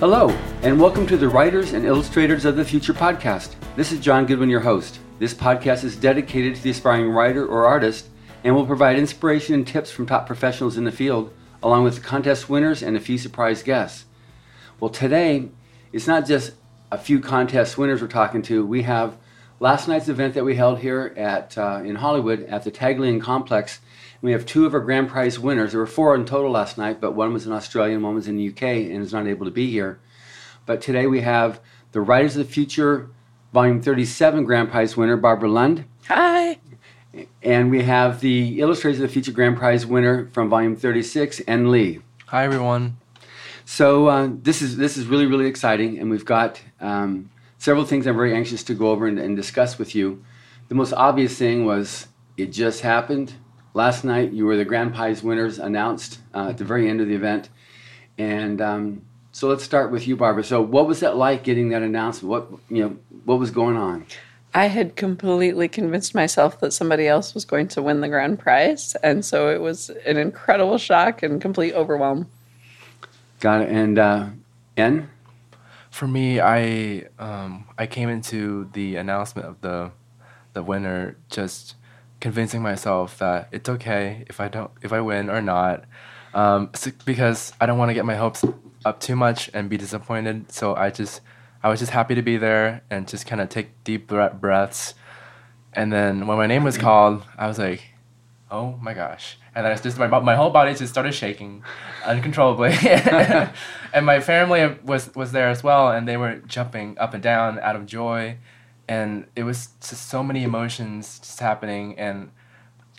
Hello, and welcome to the Writers and Illustrators of the Future podcast. This is John Goodwin, your host. This podcast is dedicated to the aspiring writer or artist and will provide inspiration and tips from top professionals in the field, along with contest winners and a few surprise guests. Well, today, it's not just a few contest winners we're talking to. We have last night's event that we held here at uh, in Hollywood at the Taglyan Complex. We have two of our grand prize winners. There were four in total last night, but one was in Australia and one was in the UK and is not able to be here. But today we have the Writers of the Future Volume 37 grand prize winner, Barbara Lund. Hi. And we have the Illustrators of the Future grand prize winner from Volume 36, N. Lee. Hi, everyone. So uh, this is this is really really exciting, and we've got um, several things I'm very anxious to go over and, and, discuss with you. The most obvious thing was it just happened last night. You were the grand prize winners announced uh, at the very end of the event, and um, so let's start with you, Barbara. So what was that like getting that announcement? What you know what was going on? I had completely convinced myself that somebody else was going to win the grand prize, and so it was an incredible shock and complete overwhelm. Got it. And uh, N. For me, I um, I came into the announcement of the the winner just convincing myself that it's okay if I don't if I win or not, um, because I don't want to get my hopes up too much and be disappointed. So I just I was just happy to be there and just kind of take deep breaths. And then when my name was called, I was like, oh my gosh and then it's just my, my whole body just started shaking uncontrollably and my family was was there as well and they were jumping up and down out of joy and it was just so many emotions just happening and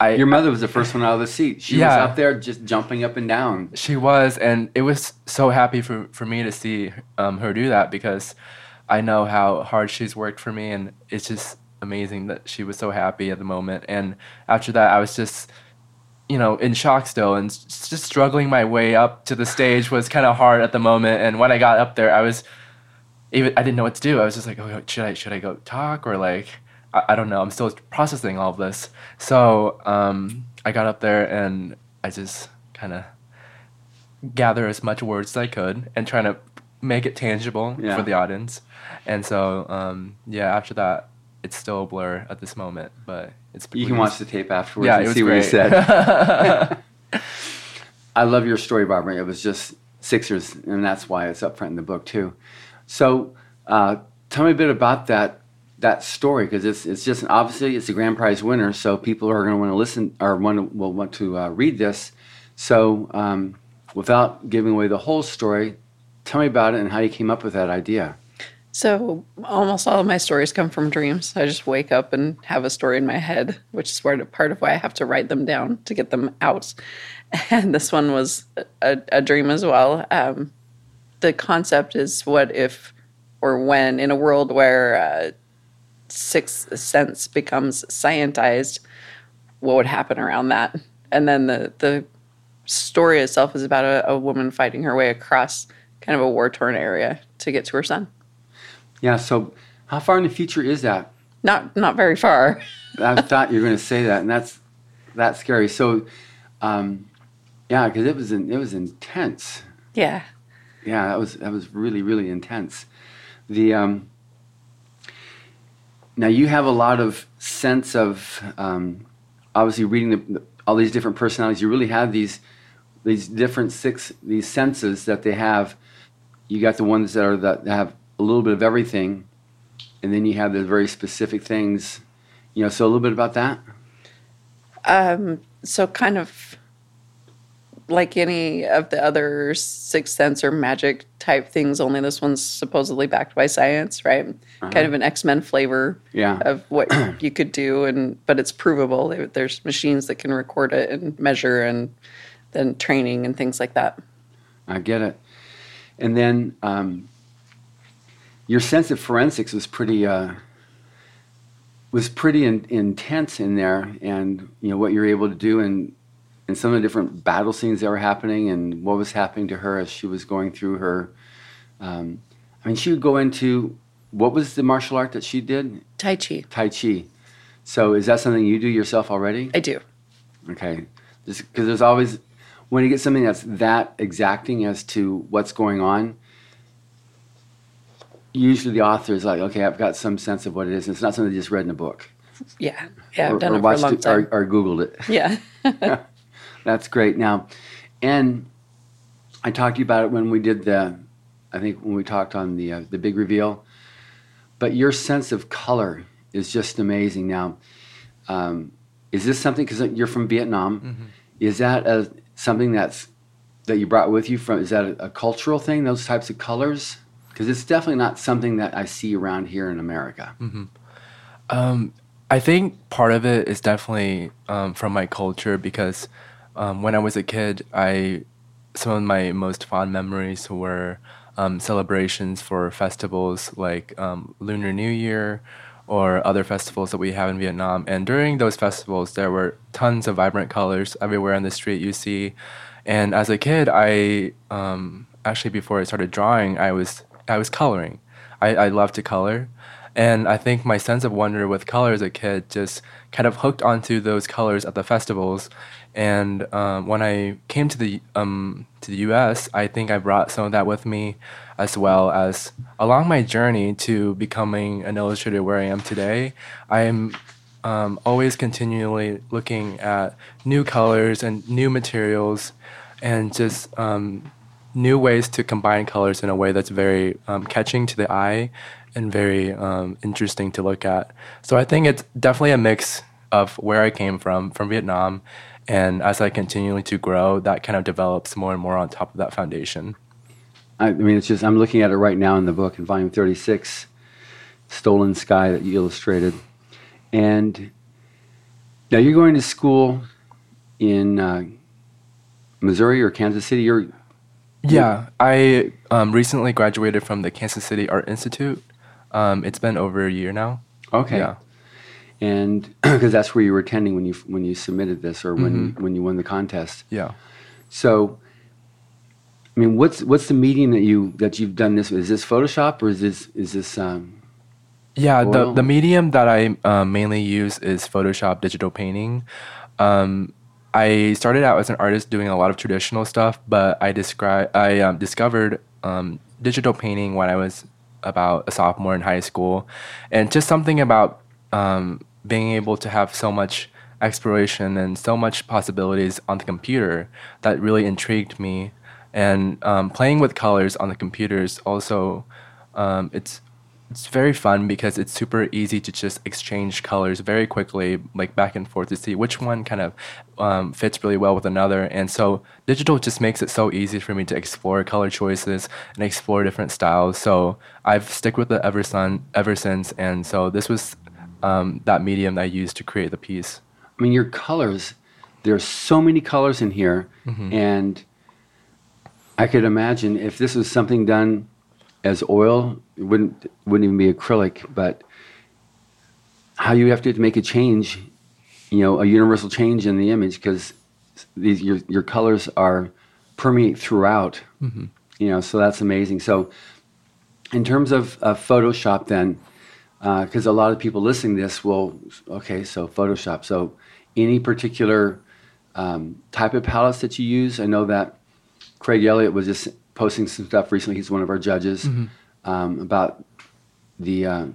I, Your mother was the first one out of the seat. She yeah, was up there just jumping up and down. She was, and it was so happy for, for me to see um, her do that because I know how hard she's worked for me, and it's just amazing that she was so happy at the moment. And after that, I was just you know, in shock still, and just struggling my way up to the stage was kind of hard at the moment. And when I got up there, I was even I didn't know what to do. I was just like, oh, should I should I go talk or like I, I don't know. I'm still processing all of this. So um, I got up there and I just kind of gather as much words as I could and trying to make it tangible yeah. for the audience. And so um, yeah, after that, it's still a blur at this moment, but it's you can watch the tape afterwards yeah, and see great. what he said. I love your story, Barbara. It was just Sixers, and that's why it's up front in the book too. So, uh, tell me a bit about that that story because it's it's just obviously it's a grand prize winner, so people are going to want to listen or want to, will want to uh, read this. So, um, without giving away the whole story, tell me about it and how you came up with that idea. So almost all of my stories come from dreams. I just wake up and have a story in my head, which is part of why I have to write them down to get them out. And this one was a, a dream as well. Um, the concept is what if or when in a world where uh, sixth sense becomes scientized, what would happen around that? And then the the story itself is about a, a woman fighting her way across kind of a war torn area to get to her son. Yeah. So, how far in the future is that? Not not very far. I thought you were going to say that, and that's that's scary. So, um, yeah, because it was in, it was intense. Yeah. Yeah, that was that was really really intense. The um, now you have a lot of sense of um, obviously reading the, all these different personalities. You really have these these different six these senses that they have. You got the ones that are that have a little bit of everything, and then you have the very specific things. You know, so a little bit about that. Um, so kind of like any of the other sixth sense or magic type things, only this one's supposedly backed by science, right? Uh-huh. Kind of an X Men flavor yeah. of what you could do, and but it's provable. There's machines that can record it and measure, and then training and things like that. I get it. And then um, your sense of forensics was pretty uh, was pretty in, intense in there, and you know what you're able to do, and and some of the different battle scenes that were happening, and what was happening to her as she was going through her. Um, I mean, she would go into what was the martial art that she did? Tai Chi. Tai Chi. So is that something you do yourself already? I do. Okay, because there's always when you get something that's that exacting as to what's going on usually the author is like, okay, I've got some sense of what it is. And it's not something they just read in a book Yeah, yeah, or, I've done it for a watched long it time. or, or Googled it. yeah, That's great. Now, and I talked to you about it when we did the, I think when we talked on the uh, the big reveal. But your sense of color is just amazing. Now, um, is this something because you're from Vietnam? Is that a, something that's that you brought with you from? Is that a, a cultural thing? Those types of colors? Because it's definitely not something that I see around here in America. Um, I think part of it is definitely um, from my culture because um, when I was a kid, I some of my most fond memories were um, celebrations for festivals like um, Lunar New Year or other festivals that we have in Vietnam. And during those festivals, there were tons of vibrant colors everywhere on the street you see. And as a kid, I um, actually before I started drawing, I was I was coloring. I, I love to color. And I think my sense of wonder with color as a kid just kind of hooked onto those colors at the festivals. And um, when I came to the um, to the U.S., I think I brought some of that with me, as well as along my journey to becoming an illustrator where I am today. I am um, always continually looking at new colors and new materials, and just um, new ways to combine colors in a way that's very um, catching to the eye and very um, interesting to look at. So I think it's definitely a mix of where I came from, from Vietnam, and as I continue to grow, that kind of develops more and more on top of that foundation. I, mean, it's just I'm looking at it right now in the book in volume 36, Stolen Sky that you illustrated, and now you're going to school in uh, Missouri or Kansas City. You're Yeah, I um, recently graduated from the Kansas City Art Institute. Um, it's been over a year now. okay, Yeah. And because that's where you were attending when you when you submitted this or when Mm-hmm. when you won the contest. Yeah. So, I mean, what's what's the medium that you that you've done this? with? Is this Photoshop or is this is this? Um, Yeah, the, Oil? the medium that I um, mainly use is Photoshop digital painting. Um, I started out as an artist doing a lot of traditional stuff, but I describe I um, discovered um, digital painting when I was about a sophomore in high school, and just something about um, being able to have so much exploration and so much possibilities on the computer that really intrigued me. And um, playing with colors on the computers also, um, it's it's very fun because it's super easy to just exchange colors very quickly, like back and forth to see which one kind of um, fits really well with another. And so digital just makes it so easy for me to explore color choices and explore different styles. So I've stick with it ever, son, ever since. And so this was um, that medium that I used to create the piece. I mean, your colors. There's so many colors in here, and I could imagine if this was something done as oil, it wouldn't wouldn't even be acrylic, but how you have to make a change, you know, a universal change in the image because these your your colors are permeate throughout. You know, so that's amazing. So, in terms of, of Photoshop, then, because a lot of people listening to this will, okay, so Photoshop. So, any particular um, type of palettes that you use? I know that Craig Elliott was just posting some stuff recently. He's one of our judges um, about the uh,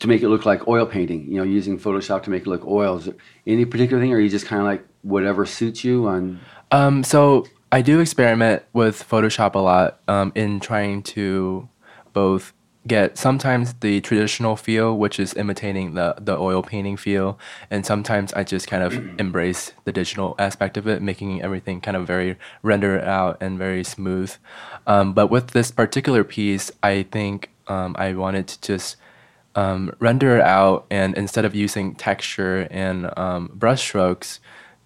to make it look like oil painting. You know, using Photoshop to make it look oil. Is any particular thing, or are you just kind of like whatever suits you? On Um, so I do experiment with Photoshop a lot um, in trying to both get sometimes the traditional feel, which is imitating the, the oil painting feel, and sometimes I just kind of embrace the digital aspect of it, making everything kind of very rendered out and very smooth. Um, but with this particular piece, I think um, I wanted to just um, render it out, and instead of using texture and um, brush strokes,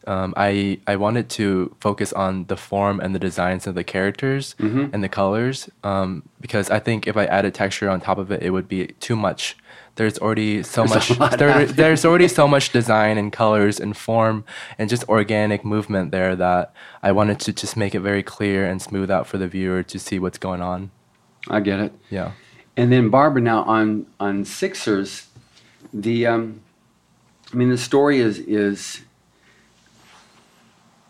um, I I wanted to focus on the form and the designs of the characters and the colors um, because I think if I added texture on top of it, it would be too much. There's already so There's much. There, there's already so much design and colors and form and just organic movement there that I wanted to just make it very clear and smooth out for the viewer to see what's going on. I get it. Yeah. And then Barbara, now on on Sixers, the um, I mean the story is is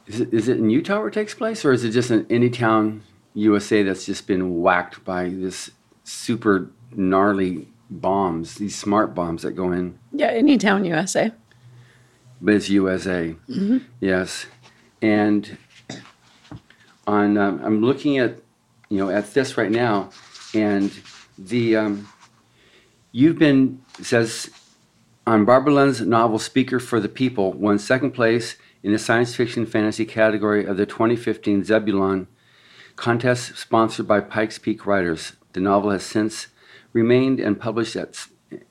is it, is it in Utah where it takes place, or is it just in any town USA that's just been whacked by this super gnarly bombs, these smart bombs that go in. Yeah, any town USA. But it's USA. Yes, and on um, I'm looking at you know at this right now, and the um, you've been says on Barbara Lund's novel Speaker for the People won second place in the science fiction fantasy category of the 2015 Zebulon contest sponsored by Pikes Peak Writers. The novel has since remained and published at,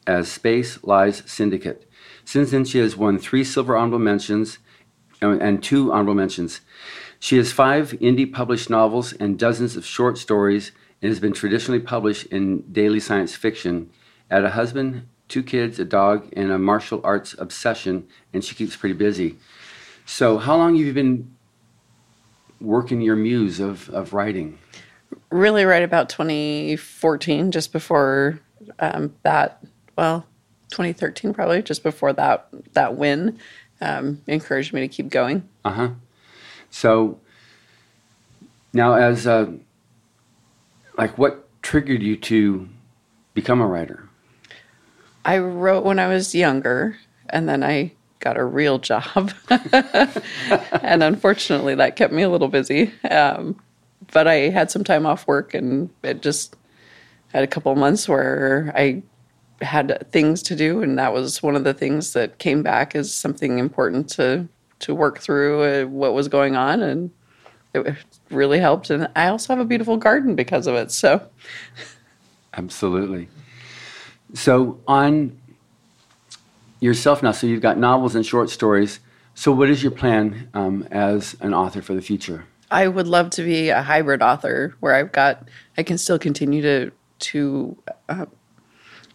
as Space Lies Syndicate. Since then, she has won three silver honorable mentions uh, and two honorable mentions. She has five indie published novels and dozens of short stories and has been traditionally published in daily science fiction. Had a husband, two kids, a dog, and a martial arts obsession, and she keeps pretty busy. So, how long have you been working your muse of, of writing? Really, right about 2014, just before um, that. Well, 2013 probably, just before that that win, um, encouraged me to keep going. Uh huh. So now, as uh, like, what triggered you to become a writer? I wrote when I was younger, and then I got a real job, and unfortunately, that kept me a little busy. Um, but I had some time off work, and it just had a couple months where I had things to do, and that was one of the things that came back as something important to to work through uh, what was going on, and it really helped. And I also have a beautiful garden because of it. So Absolutely. So on yourself now, so you've got novels and short stories. So what is your plan um, as an author for the future? I would love to be a hybrid author where I've got I can still continue to to uh,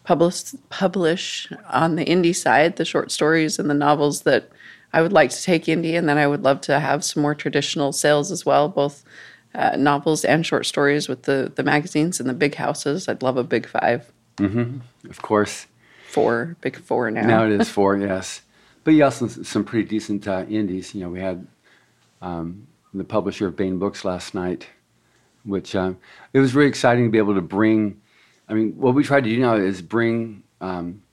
publish publish on the indie side the short stories and the novels that I would like to take indie, and then I would love to have some more traditional sales as well, both uh, novels and short stories with the the magazines and the big houses. I'd love a big five, mm-hmm. Of course, four, big four now. now it is four, yes. But you also some pretty decent uh, indies. You know, we had um, the publisher of Baen Books last night, which um, it was really exciting to be able to bring. I mean, what we try to do now is bring um,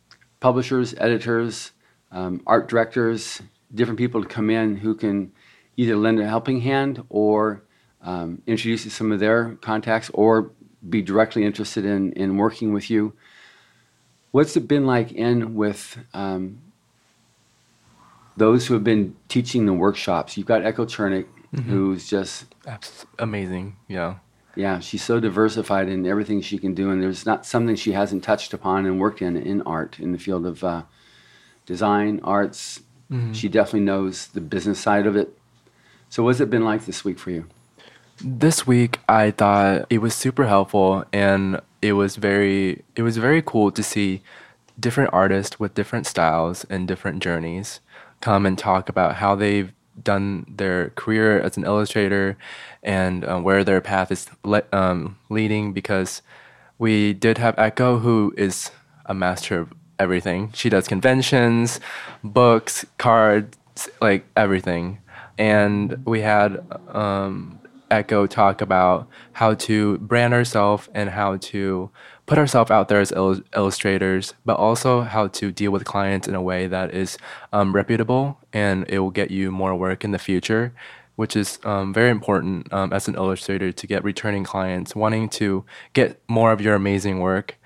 publishers, editors, um, art directors, different people to come in who can either lend a helping hand or um, introduce you to some of their contacts or be directly interested in, in working with you. What's it been like in with um, those who have been teaching the workshops? You've got Echo Chernik, who's just amazing. Yeah. yeah, she's so diversified in everything she can do, and there's not something she hasn't touched upon and worked in in art in the field of uh, design, arts. She definitely knows the business side of it. So, what's it been like this week for you? This week I thought it was super helpful and it was very it was very cool to see different artists with different styles and different journeys come and talk about how they've done their career as an illustrator and uh, where their path is le- um, leading because we did have Echo who is a master of everything. She does conventions, books, cards, like everything. And we had um, Echo talk about how to brand ourselves and how to put ourselves out there as il- illustrators, but also how to deal with clients in a way that is um, reputable and it will get you more work in the future, which is um, very important um, as an illustrator to get returning clients wanting to get more of your amazing work.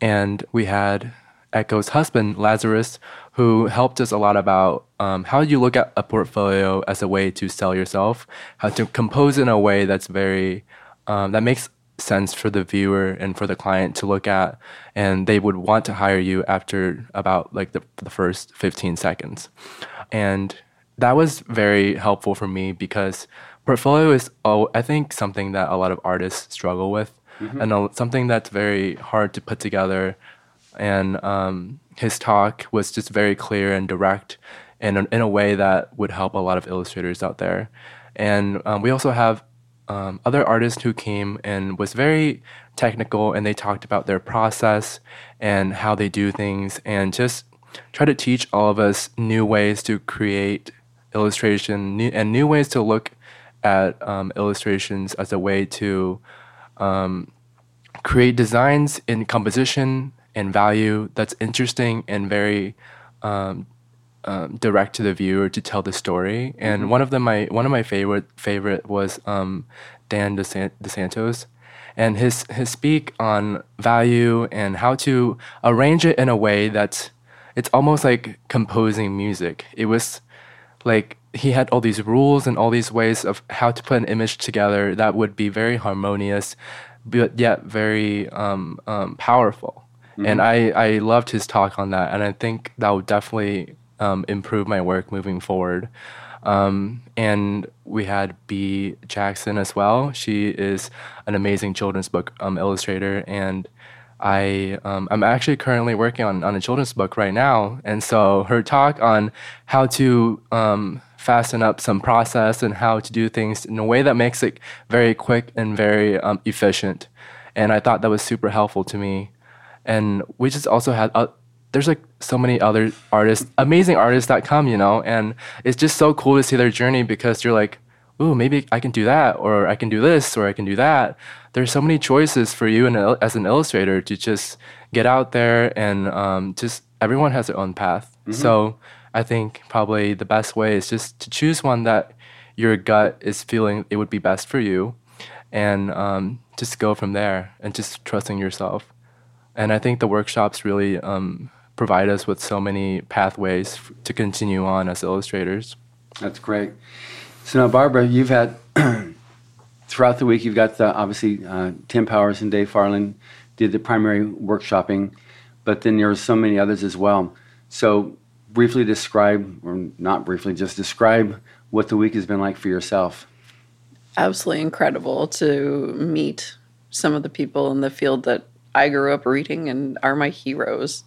And we had Echo's husband, Lazarus, who helped us a lot about um, how you look at a portfolio as a way to sell yourself, how to compose in a way that's very, um, that makes sense for the viewer and for the client to look at, and they would want to hire you after about like the, the first 15 seconds. And that was very helpful for me because portfolio is, oh, I think, something that a lot of artists struggle with, and a, something that's very hard to put together and um, his talk was just very clear and direct and in, a way that would help a lot of illustrators out there. And um, we also have um, other artists who came and was very technical and they talked about their process and how they do things and just try to teach all of us new ways to create illustration new, and new ways to look at um, illustrations as a way to create designs in composition and value that's interesting and very um, um, direct to the viewer to tell the story. And mm-hmm. one of them, my one of my favorite favorite was um, Dan Dos Santos, and his his speak on value and how to arrange it in a way that's it's almost like composing music. It was like he had all these rules and all these ways of how to put an image together that would be very harmonious, but yet very um, um, powerful. Mm-hmm. And I, I loved his talk on that, and I think that would definitely um, improve my work moving forward. Um, and we had B. Jackson as well. She is an amazing children's book um, illustrator, and I um, I'm actually currently working on on a children's book right now. And so her talk on how to um, fasten up some process and how to do things in a way that makes it very quick and very um, efficient, and I thought that was super helpful to me. And we just also had. Uh, there's like so many other artists, amazing artists that come, you know, and it's just so cool to see their journey because you're like, ooh, maybe I can do that, or I can do this, or I can do that. There's so many choices for you and as an illustrator to just get out there and um, just everyone has their own path. Mm-hmm. So I think probably the best way is just to choose one that your gut is feeling it would be best for you, and um, just go from there and just trusting yourself. And I think the workshops really um, provide us with so many pathways f- to continue on as illustrators. That's great. So now, Barbara, you've had throughout the week. You've got the, obviously uh, Tim Powers and Dave Farland did the primary workshopping, but then there were so many others as well. So briefly describe, or not briefly, just describe what the week has been like for yourself. Absolutely incredible to meet some of the people in the field that I grew up reading and are my heroes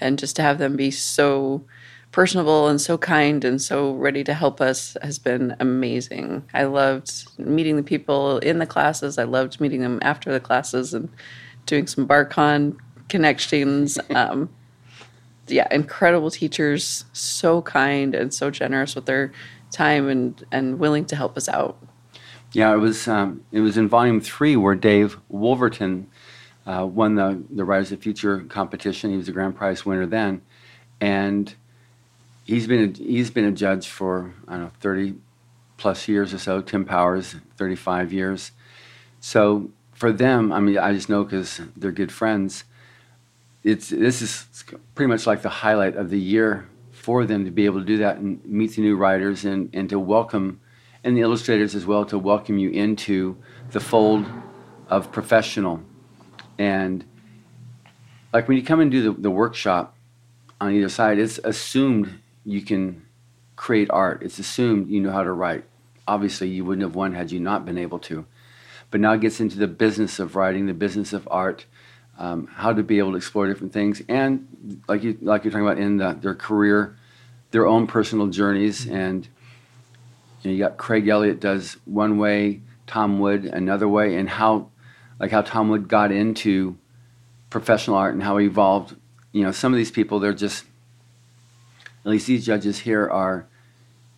and just to have them be so personable and so kind and so ready to help us has been amazing. I loved meeting the people in the classes. I loved meeting them after the classes and doing some BarCon connections. Um, yeah, incredible teachers, so kind and so generous with their time and, and willing to help us out. Yeah, it was um, it was in volume three where Dave Wolverton uh, won the, the Writers of Future competition. He was a grand prize winner then. And he's been a, he's been a judge for, I don't know, 30 plus years or so. Tim Powers, 35 years. So for them, I mean, I just know because they're good friends. It's this is pretty much like the highlight of the year for them to be able to do that and meet the new writers and, and to welcome and the illustrators as well to welcome you into the fold of professional and like when you come and do the, the workshop on either side, it's assumed you can create art. It's assumed you know how to write. Obviously, you wouldn't have won had you not been able to. But now it gets into the business of writing, the business of art, um, how to be able to explore different things, and like you like you're talking about in the, their career, their own personal journeys. And you, know, you got Craig Elliott does one way, Tom Wood another way, and how like how Tom Wood got into professional art and how he evolved. You know, some of these people, they're just, at least these judges here are,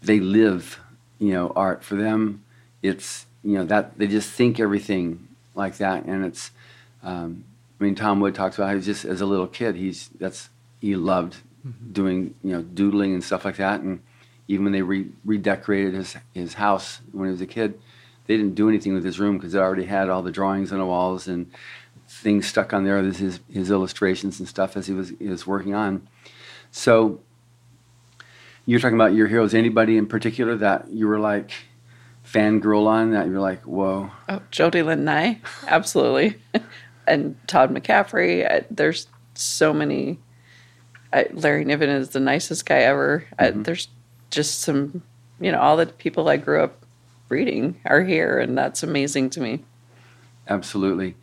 they live, you know, art. For them, it's, you know, that they just think everything like that. And it's, um, I mean, Tom Wood talks about how he's just, as a little kid, he's, that's, he loved mm-hmm. doing, you know, doodling and stuff like that. And even when they re- redecorated his, his house when he was a kid, they didn't do anything with his room because it already had all the drawings on the walls and things stuck on there. This his his illustrations and stuff as he was he was working on. So you're talking about your heroes. Anybody in particular that you were like fangirl on that you were like, whoa? Oh, Jody Lynn Nye, absolutely, and Todd McCaffrey. I, there's so many. I, Larry Niven is the nicest guy ever. Mm-hmm. I, there's just some, you know, all the people I grew up reading are here, and that's amazing to me. Absolutely.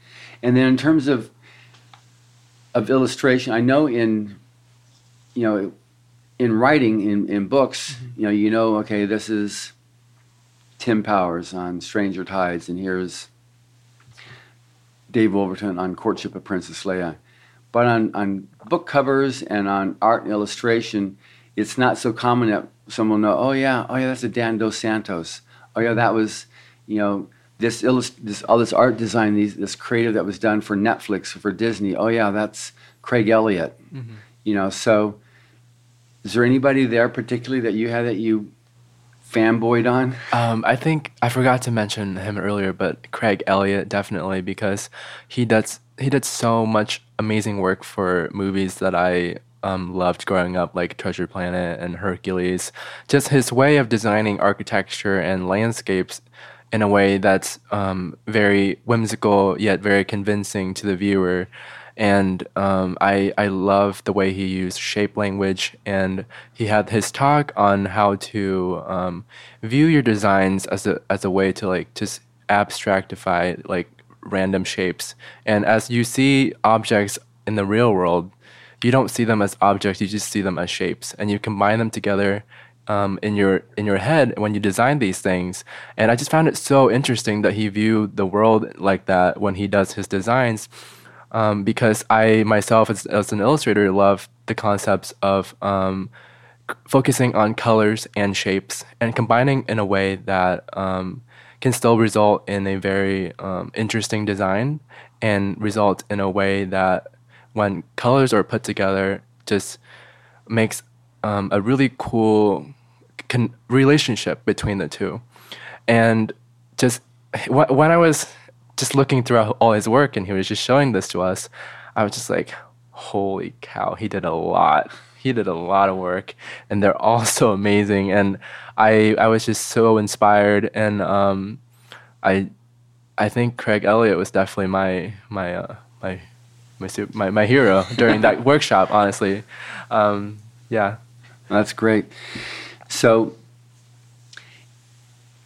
And then in terms of of illustration, I know in you know in writing in, in books, mm-hmm. you know, you know, okay, this is Tim Powers on Stranger Tides, and here's Dave Wolverton on Courtship of Princess Leia. But on, on book covers and on art and illustration, it's not so common that someone will know, oh yeah, oh yeah, that's a Dan Dos Santos oh yeah, that was, you know, this, illust- this all this art design, these, this creative that was done for Netflix or for Disney. Oh yeah, that's Craig Elliott. Mm-hmm. You know, so is there anybody there particularly that you had that you fanboyed on? Um, I think I forgot to mention him earlier, but Craig Elliott definitely because he does he did so much amazing work for movies that I um, loved growing up, like Treasure Planet and Hercules. Just his way of designing architecture and landscapes in a way that's um, very whimsical yet very convincing to the viewer. And um, I I love the way he used shape language, and he had his talk on how to um, view your designs as a as a way to like just abstractify like random shapes. And as you see objects in the real world, you don't see them as objects; you just see them as shapes, and you combine them together um, in your in your head when you design these things. And I just found it so interesting that he viewed the world like that when he does his designs, um, because I myself as, as an illustrator love the concepts of um, focusing on colors and shapes and combining in a way that um, can still result in a very um, interesting design and result in a way that when colors are put together just makes um, a really cool con- relationship between the two. And just wh- when i was just looking through all his work and he was just showing this to us i was just like holy cow he did a lot. He did a lot of work and they're all so amazing. And i i was just so inspired and um i i think craig elliott was definitely my my uh, my my, my my hero during that workshop honestly um yeah That's great. So,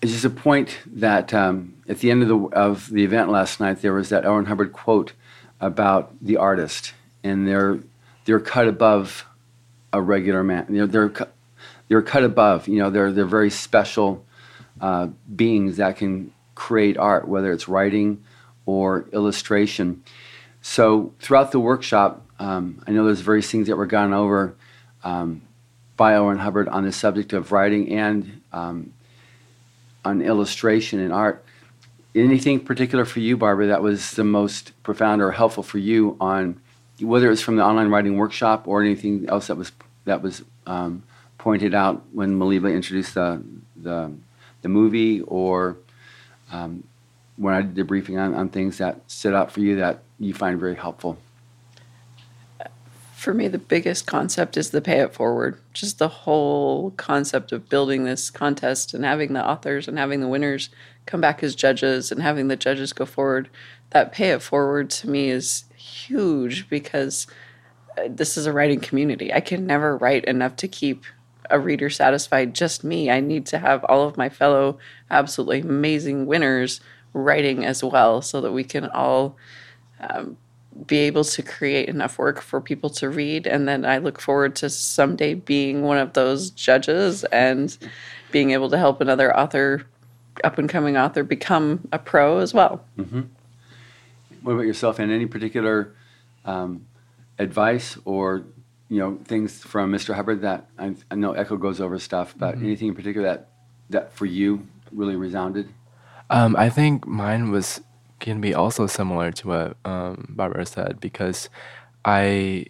it's just a point that um, at the end of the of the event last night, there was that L. Ron Hubbard quote about the artist, and they're they're cut above a regular man. Know, they're cu- they're cut above. You know, they're they're very special uh, beings that can create art, whether it's writing or illustration. So throughout the workshop, um, I know there's various things that were gone over um, by L. Ron Hubbard on the subject of writing and um, on illustration and art. Anything particular for you, Barbara, that was the most profound or helpful for you on whether it's from the online writing workshop or anything else that was that was um, pointed out when Maliba introduced the the, the movie or um, when I did the briefing on, on things that stood out for you that you find very helpful. For me, the biggest concept is the pay it forward. Just the whole concept of building this contest and having the authors and having the winners come back as judges and having the judges go forward. That pay it forward to me is huge because uh, this is a writing community. I can never write enough to keep a reader satisfied, just me. I need to have all of my fellow absolutely amazing winners writing as well so that we can all um, be able to create enough work for people to read. And then I look forward to someday being one of those judges and being able to help another author, up and coming author, become a pro as well. What about yourself? And any particular um, advice or you know things from Mr. Hubbard that I, I know Echo goes over stuff, but anything in particular that that for you really resounded? Um, I think mine was can be also similar to what um, Barbara said because I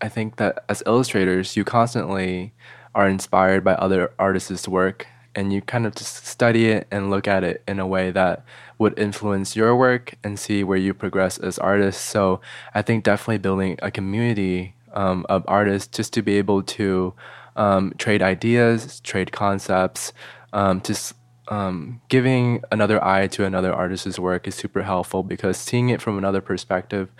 I think that as illustrators, you constantly are inspired by other artists' work, and you kind of just study it and look at it in a way that would influence your work and see where you progress as artists. So I think definitely building a community um, of artists just to be able to um, trade ideas, trade concepts, um, just um, giving another eye to another artist's work is super helpful because seeing it from another perspective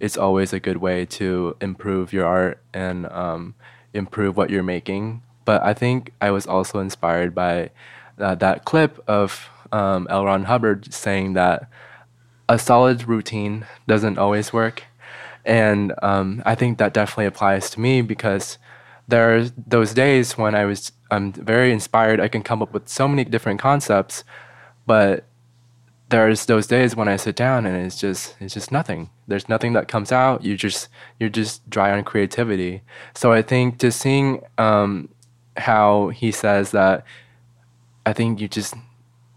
is always a good way to improve your art and um, improve what you're making. But I think I was also inspired by uh, that clip of um, L. Ron Hubbard saying that a solid routine doesn't always work. And um, I think that definitely applies to me because there are those days when I was I'm very inspired. I can come up with so many different concepts, but there's those days when I sit down and it's just it's just nothing. There's nothing that comes out. You just you're just dry on creativity. So I think just seeing um, how he says that, I think you just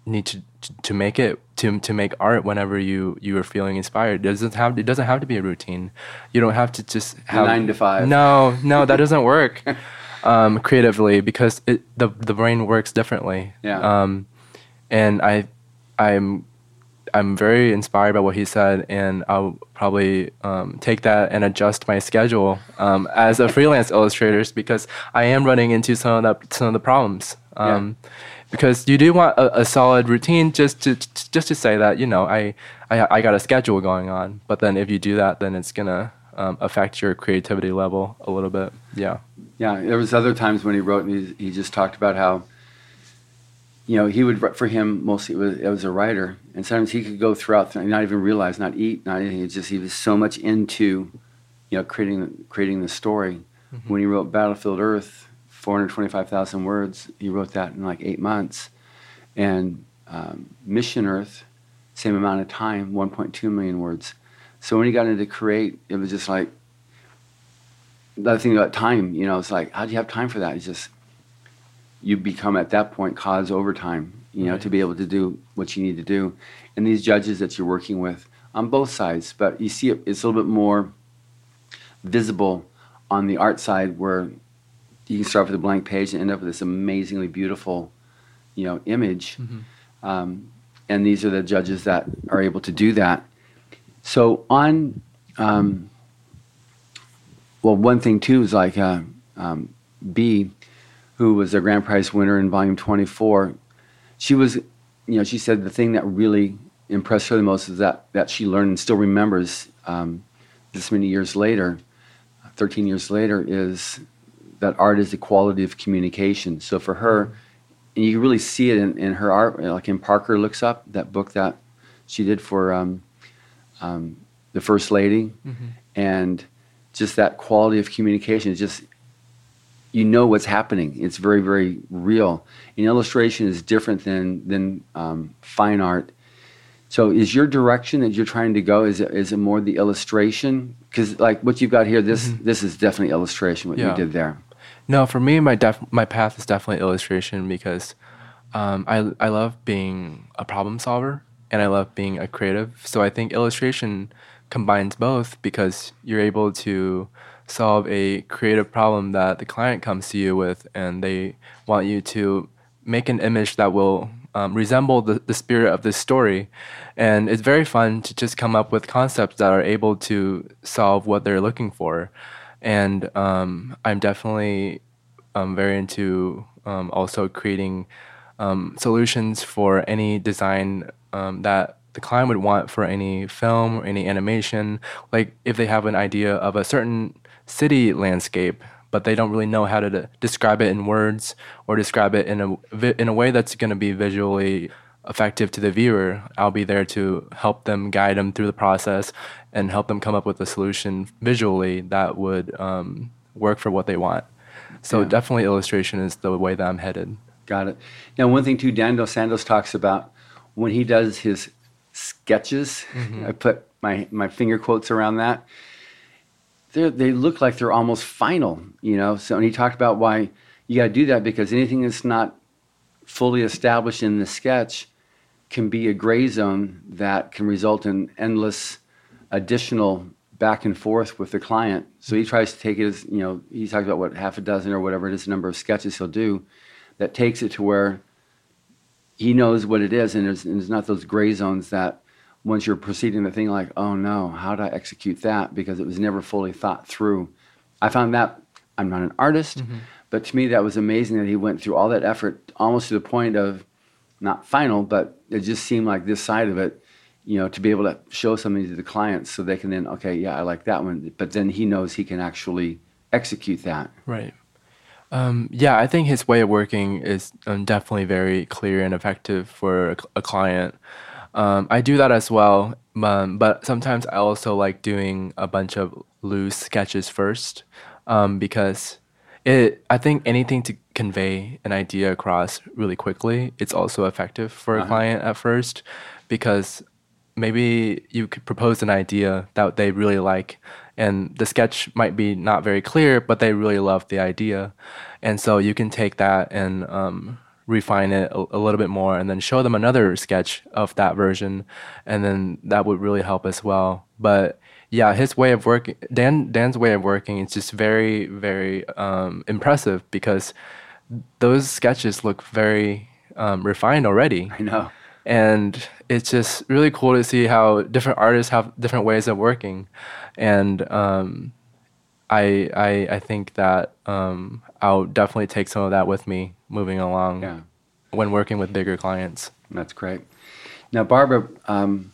need to to make it to to make art whenever you you are feeling inspired. It doesn't have it doesn't have to be a routine. You don't have to just have nine to five. No, no, that doesn't work um, creatively because it, the the brain works differently. Yeah. Um, and I I'm I'm very inspired by what he said, and I'll probably um, take that and adjust my schedule um, as a freelance illustrator because I am running into some of the some of the problems. Um, Yeah. Because you do want a, a solid routine, just to just to say that you know I, I I got a schedule going on, but then if you do that, then it's gonna um, affect your creativity level a little bit. Yeah. Yeah, there was other times when he wrote, and he, he just talked about how, you know, he would for him mostly it was, it was a writer, and sometimes he could go throughout the, not even realize, not eat, not anything. It's just he was so much into, you know, creating creating the story. When he wrote Battlefield Earth, four hundred twenty-five thousand words, he wrote that in like eight months, and um, Mission Earth, same amount of time, one point two million words. So when he got into create, it was just like the other thing about time, you know, it's like, how do you have time for that? It's just, you become at that point cause overtime, you know, Right. to be able to do what you need to do. And these judges that you're working with on both sides, but you see it, it's a little bit more visible on the art side where you can start with a blank page and end up with this amazingly beautiful, you know, image. Um, and these are the judges that are able to do that. So on, um, well, one thing too is like uh, um, B, who was a grand prize winner in volume 24. She was, you know, she said the thing that really impressed her the most is that that she learned and still remembers um, this many years later, 13 years later, is that art is the quality of communication. So for her, and you can really see it in, in her art, like in Parker Looks Up, that book that she did for um, um, the First Lady, and just that quality of communication is just you know what's happening. It's very, very real. And illustration is different than than um, fine art. So, is your direction that you're trying to go? Is it, is it more the illustration? Because like what you've got here, this this is definitely illustration. What Yeah. you did there. No, for me, my def- my path is definitely illustration because um, I I love being a problem solver and I love being a creative. So I think illustration combines both because you're able to solve a creative problem that the client comes to you with, and they want you to make an image that will um, resemble the, the spirit of this story. And it's very fun to just come up with concepts that are able to solve what they're looking for. And um, I'm definitely um, very into um, also creating um, solutions for any design um, that the client would want for any film or any animation. Like if they have an idea of a certain city landscape, but they don't really know how to de- describe it in words or describe it in a vi- in a way that's going to be visually effective to the viewer. I'll be there to help them, guide them through the process, and help them come up with a solution visually that would um, work for what they want. So Yeah. definitely, illustration is the way that I'm headed. Got it. Now, one thing too, Dan Dos Santos talks about when he does his sketches. Mm-hmm. I put my my finger quotes around that. They they look like they're almost final, you know. So, and he talked about why you got to do that because anything that's not fully established in the sketch can be a gray zone that can result in endless additional back and forth with the client. So he tries to take it as, you know, he talks about what half a dozen or whatever it is, the number of sketches he'll do that takes it to where he knows what it is and there's, and there's not those gray zones that once you're proceeding the thing like, oh no, how do I execute that? Because it was never fully thought through. I found that I'm not an artist, mm-hmm. but to me that was amazing that he went through all that effort almost to the point of not final, but it just seemed like this side of it, you know, to be able to show something to the clients so they can then, okay, yeah, I like that one. But then he knows he can actually execute that. Right. Um, yeah, I think his way of working is um, definitely very clear and effective for a, a client. Um, I do that as well, um, but sometimes I also like doing a bunch of loose sketches first um, because it. I think anything to convey an idea across really quickly, it's also effective for a Uh-huh. client at first because maybe you could propose an idea that they really like and the sketch might be not very clear but they really love the idea. And so you can take that and um, refine it a, a, little bit more and then show them another sketch of that version. And then that would really help as well. But yeah his way of working dan dan's way of working is just very very um, impressive because those sketches look very um, refined already. I know and it's just really cool to see how different artists have different ways of working and um, I, I I think that um, I'll definitely take some of that with me moving along yeah. when working with bigger clients. That's great. Now, Barbara, um,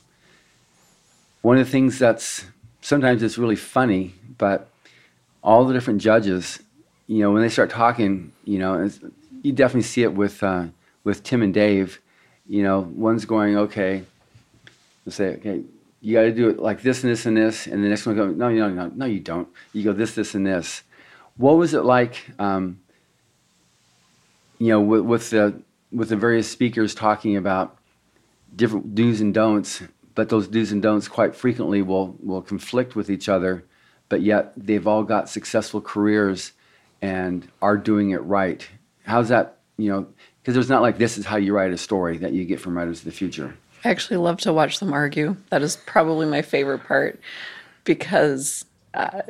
one of the things that's sometimes it's really funny, but all the different judges, you know, when they start talking, you know, you definitely see it with uh, with Tim and Dave. You know, one's going, okay, let's say, okay, you got to do it like this and this and this, and the next one goes, no, no, no, no, you don't. You go this, this, and this. What was it like? Um, you know, with, with the with the various speakers talking about different do's and don'ts, but those do's and don'ts quite frequently will will conflict with each other, but yet they've all got successful careers and are doing it right. How's that? You know, because there's not like this is how you write a story that you get from Writers of the Future. I actually love to watch them argue. That is probably my favorite part because uh,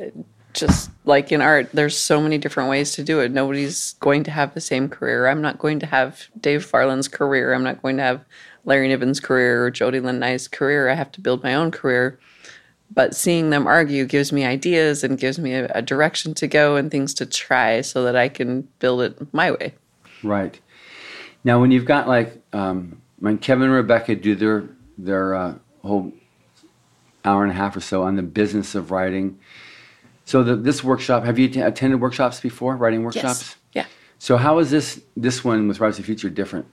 just like in art, there's so many different ways to do it. Nobody's going to have the same career. I'm not going to have Dave Farland's career. I'm not going to have Larry Niven's career or Jody Lynn Nye's career. I have to build my own career. But seeing them argue gives me ideas and gives me a, a direction to go and things to try so that I can build it my way. Right. Now, when you've got like um, when Kevin and Rebecca do their their uh, whole hour and a half or so on the business of writing. So the, this workshop, have you t- attended workshops before, writing workshops? Yes. Yeah. So how is this this one with Writers of the Future different?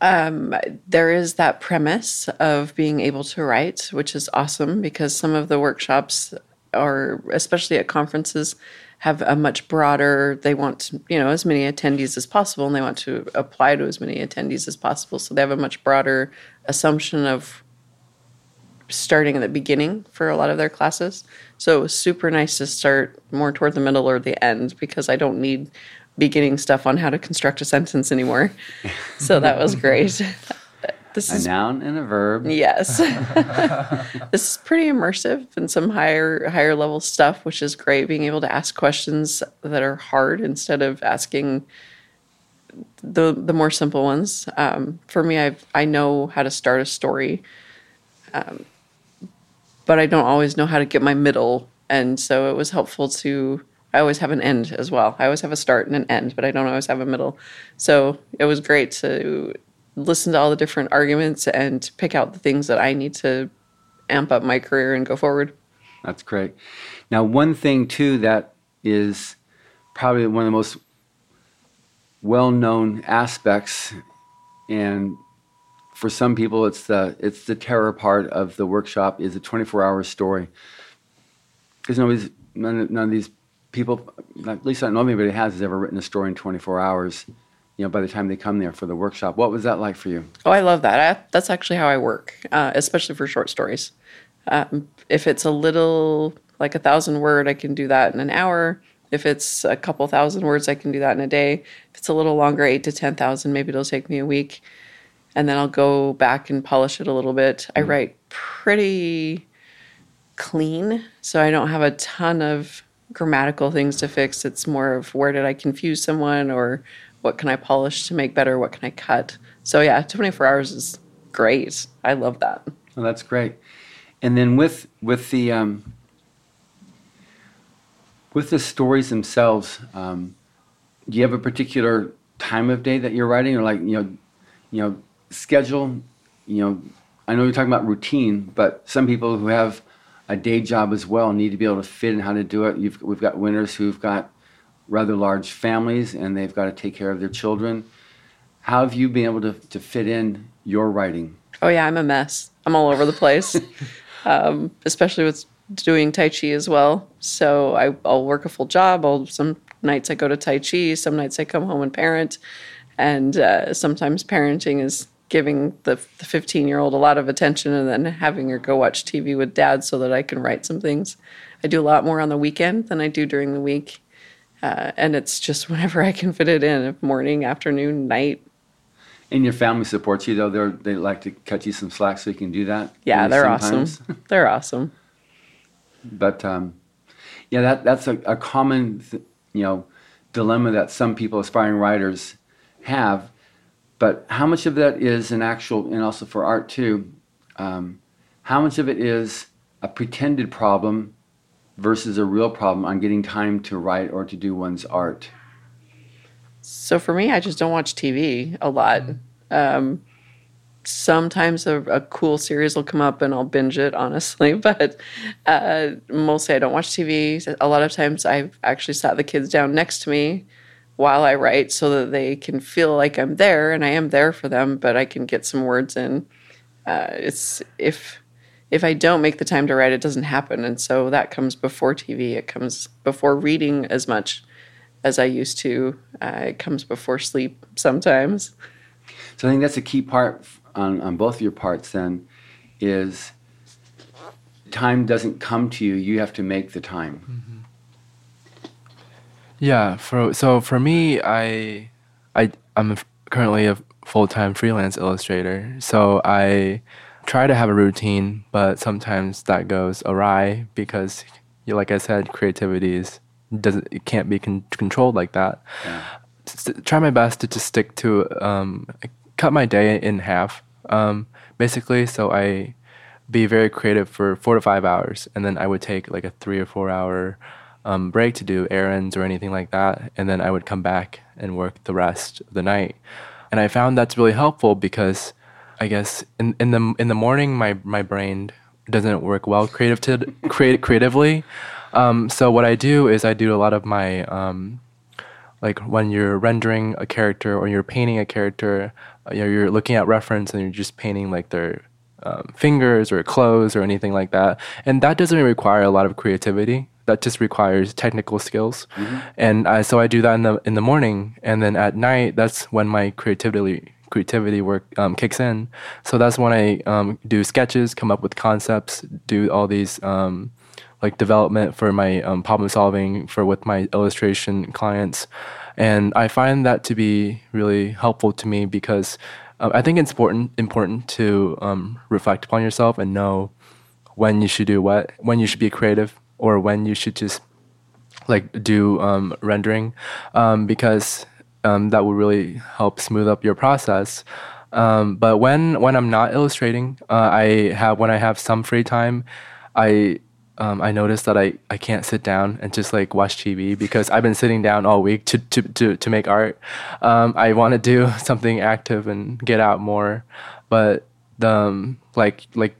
Um, there is that premise of being able to write, which is awesome because some of the workshops are, especially at conferences, have a much broader they want you know as many attendees as possible and they want to apply to as many attendees as possible. So they have a much broader assumption of starting at the beginning for a lot of their classes. So it was super nice to start more toward the middle or the end because i don't need beginning stuff on how to construct a sentence anymore. So that was great this a is, noun and a verb. Yes. this is pretty immersive and some higher higher level stuff, which is great. Being able to ask questions that are hard instead of asking the the more simple ones. Um, for me, I I know how to start a story, um, but I don't always know how to get my middle, and so it was helpful to. I always have an end as well. I always have a start and an end, but I don't always have a middle. So it was great to listen to all the different arguments and pick out the things that I need to amp up my career and go forward. That's great. Now, one thing too that is probably one of the most well-known aspects, and for some people, it's the it's the terror part of the workshop is a 24-hour story. Because none, none of these people, at least I don't know anybody has, has ever written a story in 24 hours you know, by the time they come there for the workshop. What was that like for you? Oh, I love that. I, that's actually how I work, uh, especially for short stories. Um, if it's a little like a thousand word, I can do that in an hour. If it's a couple thousand words, I can do that in a day. If it's a little longer, eight to 10,000, maybe it'll take me a week. And then I'll go back and polish it a little bit. Mm-hmm. I write pretty clean, so I don't have a ton of grammatical things to fix. It's more of where did I confuse someone or what can I polish to make better? What can I cut? So yeah, 24 hours is great. I love that. Well, that's great. And then with with the um, with the stories themselves, um, do you have a particular time of day that you're writing, or like you know, you know, schedule? You know, I know you're talking about routine, but some people who have a day job as well need to be able to fit in how to do it. You've, we've got winners who've got rather large families and they've got to take care of their children. How have you been able to, to fit in your writing? Oh, yeah, I'm a mess. I'm all over the place, um, especially with doing Tai Chi as well. So I, will work a full job. I'll, some nights I go to Tai Chi, some nights I come home and parent. And uh, sometimes parenting is giving the 15 year old a lot of attention and then having her go watch TV with dad so that I can write some things. I do a lot more on the weekend than I do during the week Uh, and it's just whenever I can fit it in morning, afternoon, night. And your family supports you, though. They're, they like to cut you some slack so you can do that. Yeah, they're sometimes. awesome. they're awesome. But um, yeah, that that's a, a common, th- you know, dilemma that some people, aspiring writers, have. But how much of that is an actual, and also for art too, um, how much of it is a pretended problem versus a real problem on getting time to write or to do one's art? So for me, I just don't watch TV a lot. Um, sometimes a, a, cool series will come up and I'll binge it, honestly. But uh, mostly I don't watch TV. A lot of times I've actually sat the kids down next to me while I write so that they can feel like I'm there and I am there for them, but I can get some words in. Uh, it's if if I don't make the time to write, it doesn't happen. And so that comes before TV. It comes before reading as much as I used to. Uh, it comes before sleep sometimes. So I think that's a key part on, on both of your parts then is time doesn't come to you, you have to make the time. Mm-hmm. Yeah, for so for me, I I I'm currently a full-time freelance illustrator. So I try to have a routine, but sometimes that goes awry because, like I said, creativity is doesn't it can't be con- controlled like that. Yeah. try my best to just stick to um, cut my day in half, um, basically. So I be very creative for four to five hours, and then I would take like a three or four hour um, break to do errands or anything like that, and then I would come back and work the rest of the night. And I found that's really helpful because I guess in, in the in the morning my my brain doesn't work well creative to create creatively. Um, so what I do is I do a lot of my um, like when you're rendering a character or you're painting a character, uh, you know, you're looking at reference and you're just painting like their um, fingers or clothes or anything like that, and that doesn't require a lot of creativity. That just requires technical skills, mm-hmm. and I, so I do that in the in the morning, and then at night that's when my creativity creativity work um, kicks in. So that's when I um, do sketches, come up with concepts, do all these um, like development for my um, problem solving for with my illustration clients, and I find that to be really helpful to me because uh, I think it's important important to um, reflect upon yourself and know when you should do what, when you should be creative, or when you should just like do um, rendering, because um, that will really help smooth up your process. Um, but when when I'm not illustrating, uh, I have when I have some free time, I um, I notice that I, I can't sit down and just like watch TV because I've been sitting down all week to to to, to make art. Um, I want to do something active and get out more, but the um, like like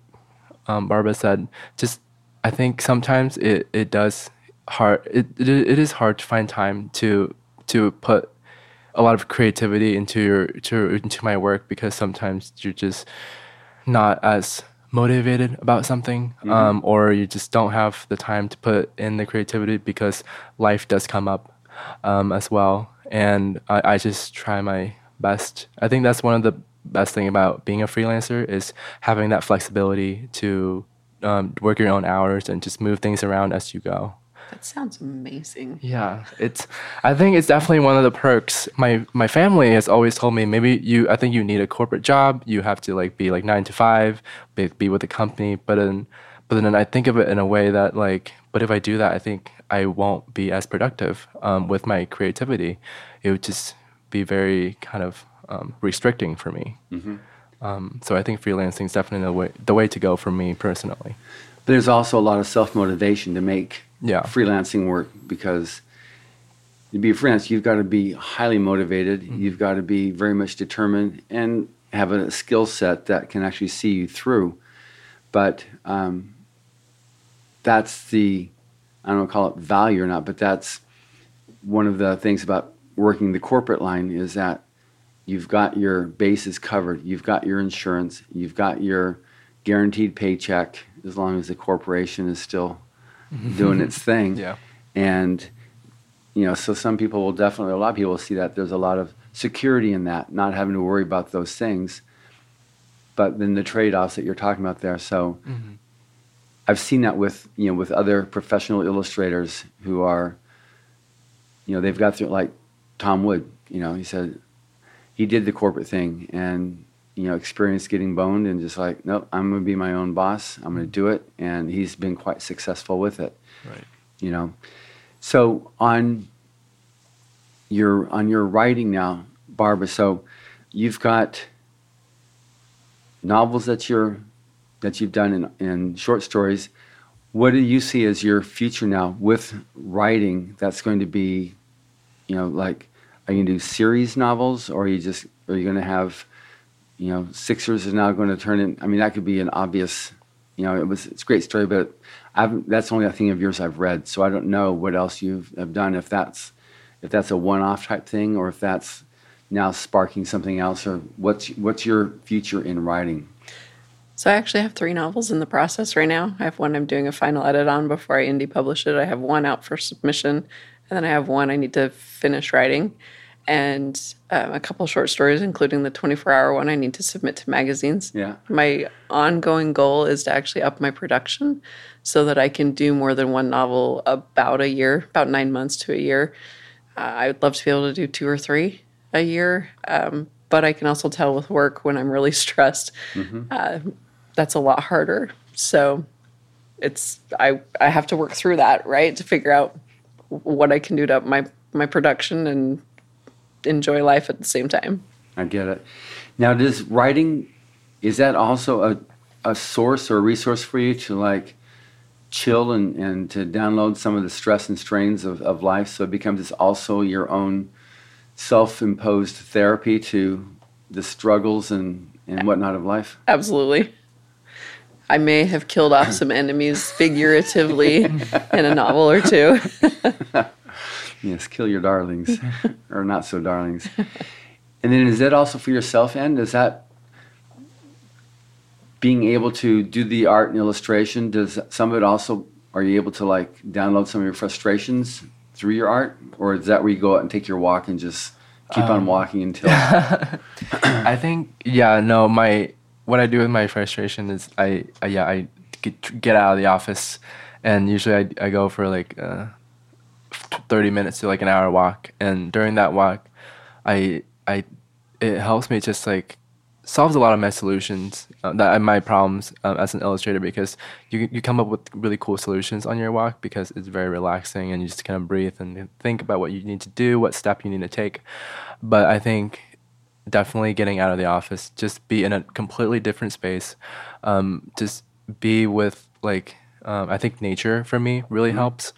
um, Barbara said, just I think sometimes it, it does hard it, it it is hard to find time to to put a lot of creativity into your to, into my work because sometimes you're just not as motivated about something mm-hmm. um, or you just don't have the time to put in the creativity because life does come up um, as well. And I, I just try my best. I think that's one of the best thing about being a freelancer is having that flexibility to um, work your own hours and just move things around as you go that sounds amazing. Yeah, it's. I think it's definitely one of the perks. My my family has always told me maybe you. I think you need a corporate job. You have to like be like nine to five, be, be with the company. But then, but then I think of it in a way that like, but if I do that, I think I won't be as productive um, with my creativity. It would just be very kind of um, restricting for me. Mm-hmm. Um, so I think freelancing is definitely the way the way to go for me personally. But there's also a lot of self motivation to make yeah. freelancing work because to be a freelance, you've got to be highly motivated. Mm-hmm. You've got to be very much determined and have a skill set that can actually see you through. But um, that's the, I don't know, call it value or not, but that's one of the things about working the corporate line is that you've got your bases covered. You've got your insurance. You've got your guaranteed paycheck as long as the corporation is still doing its thing. Yeah. And, you know, so some people will definitely, a lot of people will see that there's a lot of security in that, not having to worry about those things. But then the trade offs that you're talking about there. So mm-hmm. I've seen that with, you know, with other professional illustrators who are you know, they've got through like Tom Wood. You know, he said he did the corporate thing and you know experience getting boned and just like, nope, I'm going to be my own boss. I'm going to do it, and he's been quite successful with it. Right. You know, so on your on your writing now, Barbara. So you've got novels that you're that you've done in, in short stories. What do you see as your future now with writing? That's going to be, you know, like, are you going to do series novels, or are you just are you going to have, you know, Sixers is now going to turn in? I mean, that could be an obvious, you know, it was it's a great story, but I've, that's only a thing of yours I've read, so I don't know what else you have done. If that's if that's a one-off type thing, or if that's now sparking something else, or what's what's your future in writing? So I actually have three novels in the process right now. I have one I'm doing a final edit on before I indie publish it. I have one out for submission, and then I have one I need to finish writing, and um, a couple short stories, including the 24 hour one I need to submit to magazines. Yeah. My ongoing goal is to actually up my production so that I can do more than one novel about a year, about nine months to a year. Uh, I would love to be able to do two or three a year, um, but I can also tell with work when I'm really stressed. Uh, that's a lot harder. So it's I I have to work through that right to figure out what I can do to up my my production and enjoy life at the same time. I get it. Now, does writing is that also a a source or a resource for you to like chill and, and to download some of the stress and strains of, of life so it becomes also your own self-imposed therapy to the struggles and, and whatnot of life Absolutely. I may have killed off some enemies figuratively in a novel or two. yes kill your darlings or not so darlings. And then is that also for yourself and is that being able to do the art and illustration does some of it also are you able to like download some of your frustrations through your art? Or is that where you go out and take your walk and just keep on walking until I think yeah no my what I do with my frustration is I, I yeah I get, get out of the office. And usually I, I go for like uh, 30 minutes to like an hour walk. And during that walk I I it helps me just like solves a lot of my solutions uh, that my problems um, as an illustrator because you you come up with really cool solutions on your walk because it's very relaxing and you just kind of breathe and think about what you need to do what step you need to take. But I think definitely getting out of the office just be in a completely different space um, just be with like um, I think nature for me really helps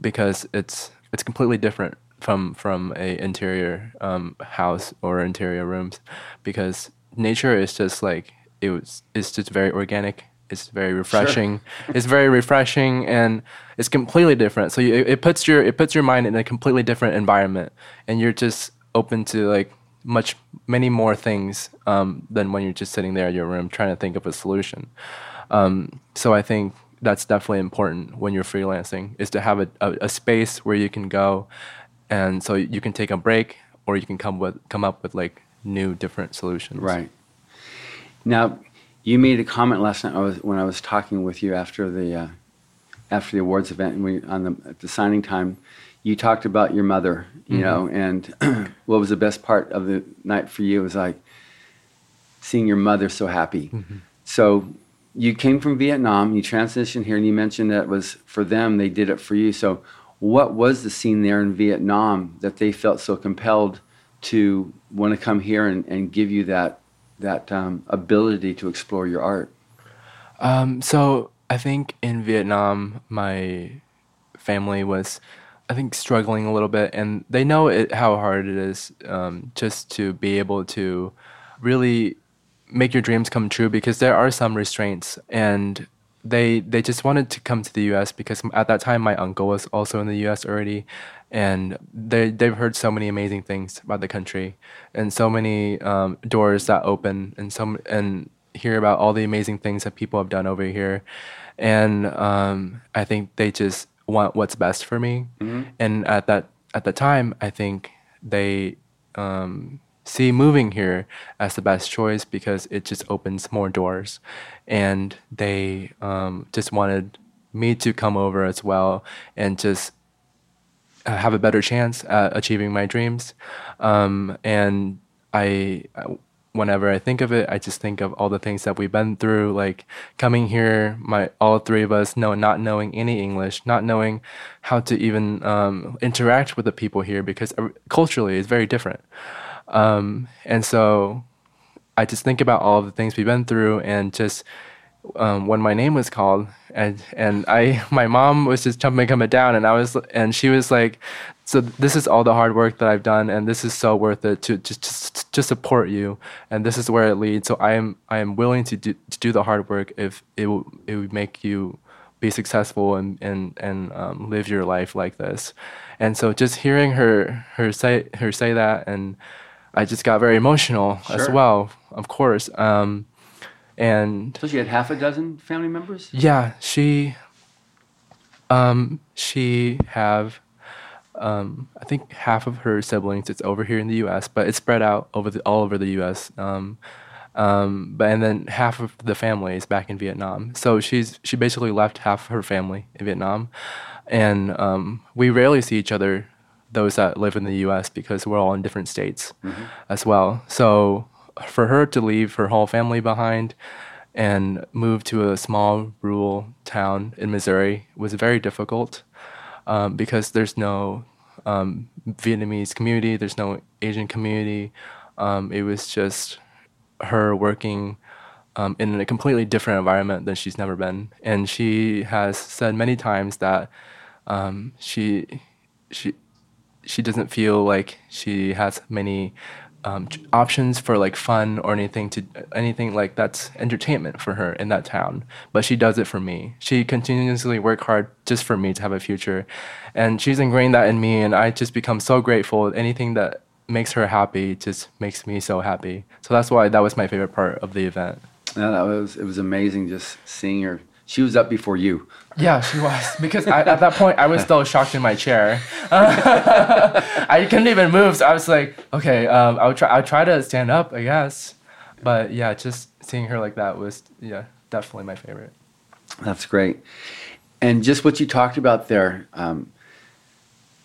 because it's it's completely different from from a interior um, house or interior rooms because nature is just like it was it's just very organic it's very refreshing it's very refreshing and it's completely different. So you, it, it puts your it puts your mind in a completely different environment and you're just open to like much many more things um, than when you're just sitting there in your room trying to think of a solution. Um, so i think that's definitely important when you're freelancing is to have a, a, a space where you can go and so you can take a break or you can come with come up with like new different solutions. Right. Now you made a comment last night I was, when i was talking with you after the uh, after the awards event and we on the at the signing time you talked about your mother you know and what was the best part of the night for you was like seeing your mother so happy. So you came from vietnam you transitioned here and you mentioned that it was for them they did it for you. So what was the scene there in vietnam that they felt so compelled to want to come here and, and give you that that um, ability to explore your art? Um, so I think in Vietnam, my family was, I think, struggling a little bit, and they know it, how hard it is um, just to be able to really make your dreams come true because there are some restraints, and they they just wanted to come to the U.S. because at that time my uncle was also in the U.S. already, and they they've heard so many amazing things about the country, and so many um, doors that open, and some and hear about all the amazing things that people have done over here, and um, I think they just want what's best for me, and at that at the time I think they um, see moving here as the best choice because it just opens more doors, and they um, just wanted me to come over as well and just have a better chance at achieving my dreams. Um, and I, whenever I think of it, I just think of all the things that we've been through, like coming here, my all three of us know not knowing any English, not knowing how to even um, interact with the people here because uh, culturally it's very different. Um, and so I just think about all the things we've been through and just um, when my name was called and and I my mom was just jumping and down and I was and she was like so this is all the hard work that I've done and this is so worth it to just to, to support you and this is where it leads. So I am I am willing to do to do the hard work if it will it would make you be successful and and and um, live your life like this. And so just hearing her her say her say that and I just got very emotional sure. as well of course um, and so she had half a dozen family members. Yeah, she. Um, she have, um, I think half of her siblings. It's over here in the U.S., but it's spread out over the all over the U.S. Um, um, but and then half of the family is back in Vietnam. So she's she basically left half her family in Vietnam, and um, we rarely see each other. Those that live in the U.S. because we're all in different states mm-hmm. as well. So for her to leave her whole family behind and move to a small rural town in Missouri was very difficult um, because there's no um, Vietnamese community, there's no Asian community. Um, it was just her working um, in a completely different environment than she's never been, and she has said many times that um, she she she doesn't feel like she has many um, options for like fun or anything to anything like that's entertainment for her in that town. But she does it for me. She continuously work hard just for me to have a future, and she's ingrained that in me. And I just become so grateful. Anything that makes her happy just makes me so happy. So that's why that was my favorite part of the event. Yeah, that was it was amazing just seeing her she was up before you. Yeah, she was because I, at that point I was still shocked in my chair. I couldn't even move. So I was like, okay, um, I'll try. I'll try to stand up, I guess. But yeah, just seeing her like that was yeah definitely my favorite. That's great. And just what you talked about there, um,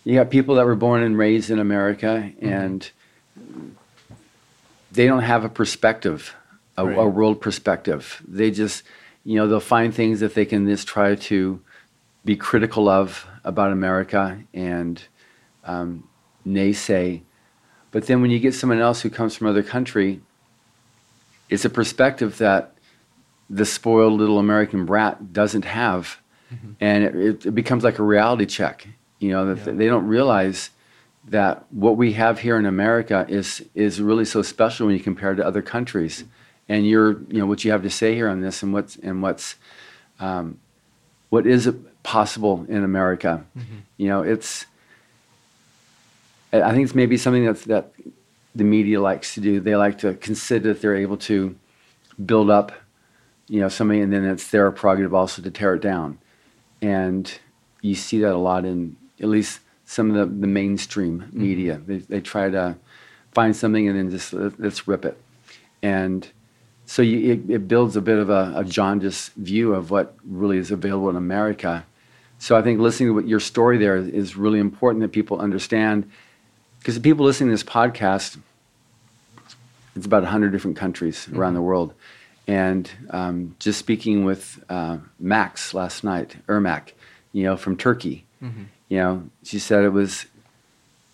you got people that were born and raised in America, mm-hmm. and they don't have a perspective, a, right. a world perspective. They just you know, they'll find things that they can just try to be critical of about America and um, naysay. But then when you get someone else who comes from another country, it's a perspective that the spoiled little American brat doesn't have. Mm-hmm. And it, it, becomes like a reality check. You know, that yeah. they don't realize that what we have here in America is, is really so special when you compare it to other countries and your you know what you have to say here on this and what's and what's um, what is possible in America. Mm-hmm. You know, it's I think it's maybe something that's that the media likes to do. They like to consider that they're able to build up, you know, somebody, and then it's their prerogative also to tear it down. And you see that a lot in at least some of the, the mainstream mm-hmm. media. They, they try to find something and then just let's rip it. And so you, it, it, builds a bit of a, a jaundiced view of what really is available in America. So I think listening to what your story there is really important that people understand, because the people listening to this podcast, it's about 100 different countries mm-hmm. around the world. And um, just speaking with uh, Max last night, Ermac, you know, from Turkey, mm-hmm. you know, she said it was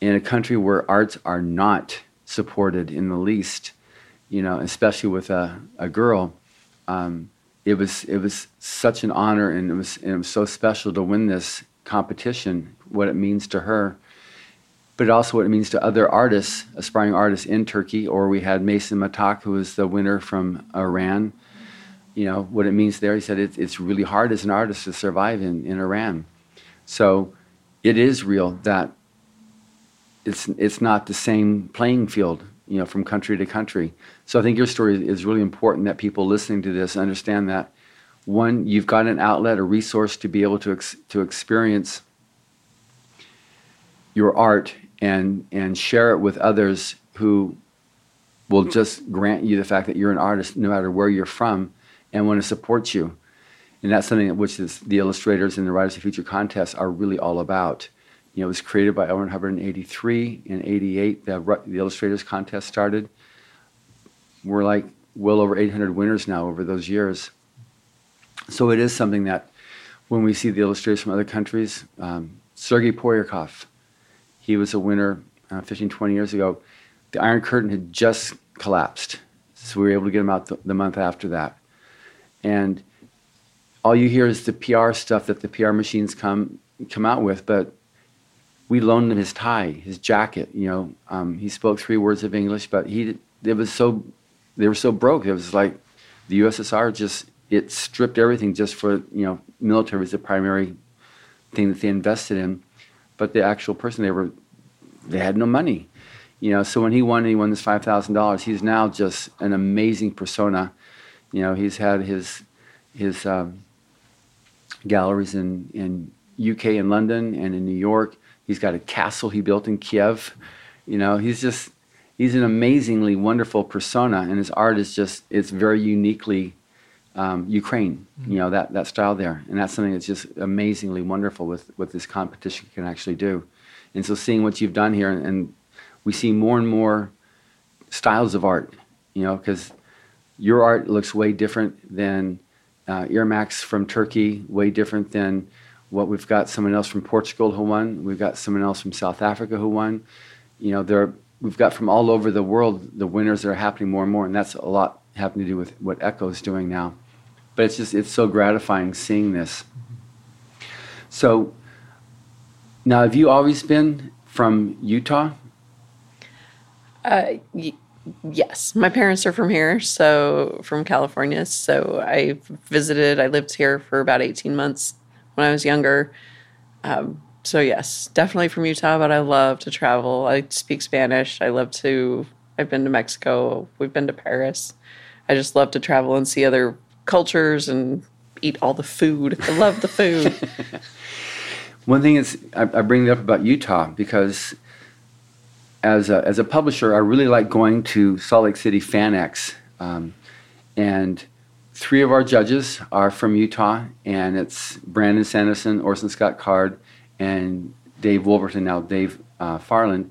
in a country where arts are not supported in the least you know, especially with a, a girl, um, it was it was such an honor and it was and it was so special to win this competition. What it means to her, but also what it means to other artists, aspiring artists in Turkey. Or we had Mason Matak, who was the winner from Iran. You know what it means there. He said it, it's really hard as an artist to survive in, in Iran. So it is real that it's it's not the same playing field you know, from country to country. So I think your story is really important that people listening to this understand that one, you've got an outlet, a resource to be able to ex- to experience your art and and share it with others who will just grant you the fact that you're an artist no matter where you're from and want to support you. And that's something which is the illustrators and the Writers of Future contest are really all about You know, it was created by L. Ron Hubbard in 83. In 88, the, the Illustrators Contest started. We're like well over 800 winners now over those years. So it is something that when we see the illustrators from other countries, um, Sergei Poyarkov, he was a winner uh, 15, 20 years ago. The Iron Curtain had just collapsed. So we were able to get him out the, the month after that. And all you hear is the PR stuff that the PR machines come come out with, but we loaned him his tie, his jacket. You know, um, he spoke three words of English, but he it was so they were so broke. It was like the USSR just it stripped everything just for you know military was the primary thing that they invested in, but the actual person they were they had no money. You know, so when he won, he won this five thousand dollars. He's now just an amazing persona. You know, he's had his his um, galleries in in UK and London and in New York. He's got a castle he built in Kiev. You know, he's just he's an amazingly wonderful persona, and his art is just it's very uniquely um, Ukraine. You know that that style there, and that's something that's just amazingly wonderful with what this competition can actually do. And so, seeing what you've done here, and, and we see more and more styles of art. You know, because your art looks way different than uh, Irmax from Turkey, way different than what we've got someone else from Portugal who won. We've got someone else from South Africa who won. You know, there we've got from all over the world the winners that are happening more and more, and that's a lot having to do with what Echo is doing now. But it's just it's so gratifying seeing this. So now, have you always been from Utah? Uh, y- yes, my parents are from here, so from California. So I visited. I lived here for about eighteen months when I was younger. Um, so yes, definitely from Utah. But I love to travel. I speak Spanish. I love to. I've been to Mexico. We've been to Paris. I just love to travel and see other cultures and eat all the food. I love the food. One thing is, I, I bring it up about Utah because as a, as a publisher, I really like going to Salt Lake City FanX. Um, and three of our judges are from Utah, and it's Brandon Sanderson, Orson Scott Card, and Dave Wolverton, now Dave uh, Farland.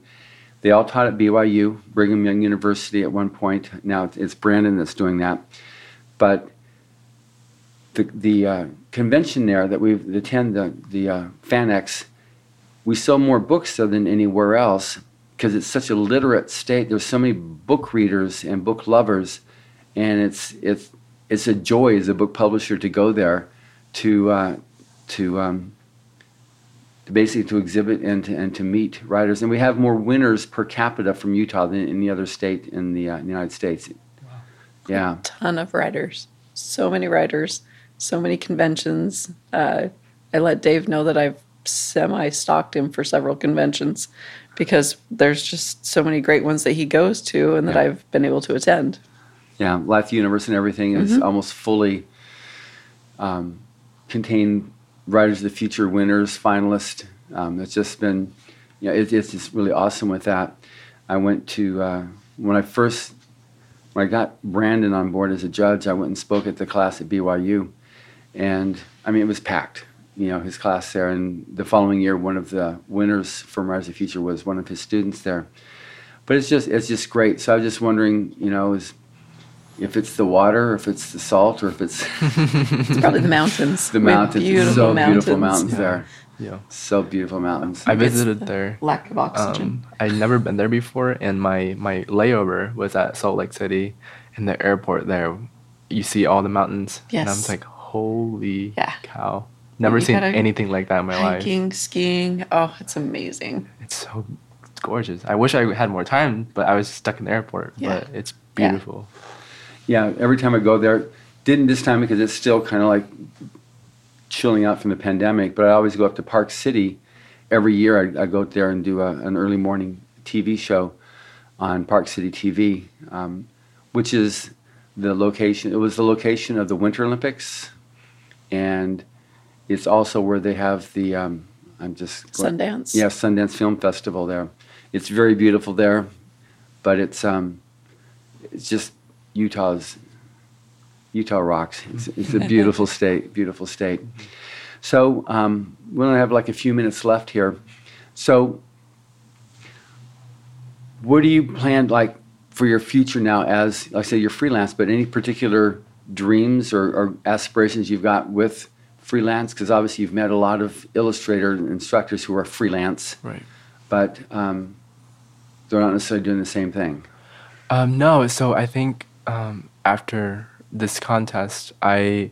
They all taught at BYU, Brigham Young University at one point. Now it's- Brandon that's doing that. But the, the uh, convention there that we attend, the, the uh, we sell more books there than anywhere else because it's such a literate state. There's so many book readers and book lovers, and it's it's it's a joy as a book publisher to go there to uh, to um, to basically to exhibit and to, and to meet writers. And we have more winners per capita from Utah than any other state in the, uh, United States. Wow. Yeah. ton of writers. So many writers. So many conventions. Uh, I let Dave know that I've semi stalked him for several conventions because there's just so many great ones that he goes to and that Yeah. I've been able to attend. Yeah, Life Universe and everything is almost fully um, contained Writers of the Future winners, finalists. Um, it's just been, you know, it, it's just really awesome with that. I went to, uh, when I first, when I got Brandon on board as a judge, I went and spoke at the class at BYU. And I mean, it was packed, you know, his class there. And the following year, one of the winners from Writers of the Future was one of his students there. But it's just, it's just great. So I was just wondering, you know, is, if it's the water, or if it's the salt, or if it's It's probably the mountains. the We have mountains. Beautiful so mountains. beautiful mountains there. Yeah. So beautiful mountains. I visited there. Lack of oxygen. Um, I'd never been there before, and my, my layover was at Salt Lake City. In the airport there, you see all the mountains. And I Yes. was like, holy Yeah. cow. Never seen anything like that in my life. Hiking, skiing. Oh, it's amazing. It's so it's gorgeous. I wish I had more time, but I was stuck in the airport. Yeah. But it's beautiful. yeah, every time I go there, didn't this time because it's still kind of like chilling out from the pandemic. But I always go up to Park City every year. I, I go up there and do a, an early morning TV show on Park City TV, um, which is the location. It was the location of the Winter Olympics, and it's also where they have the. Um, I'm just going- Sundance. Yeah, Sundance Film Festival there. It's very beautiful there, but it's um, it's just Utah's Utah rocks. It's, it's a beautiful state, beautiful state. So um, we only have like a few minutes left here. So, what do you plan like for your future now? As like I say, you're freelance, but any particular dreams or, or aspirations you've got with freelance? Because obviously you've met a lot of illustrator instructors who are freelance, Right. but um, they're not necessarily doing the same thing. Um, no, so I think um, after this contest, I